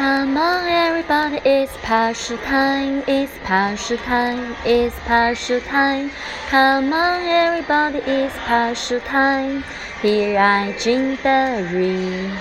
Come on, everybody, it's party time, it's party time, it's party time. Come on, everybody, it's party time. Here I drink the ring.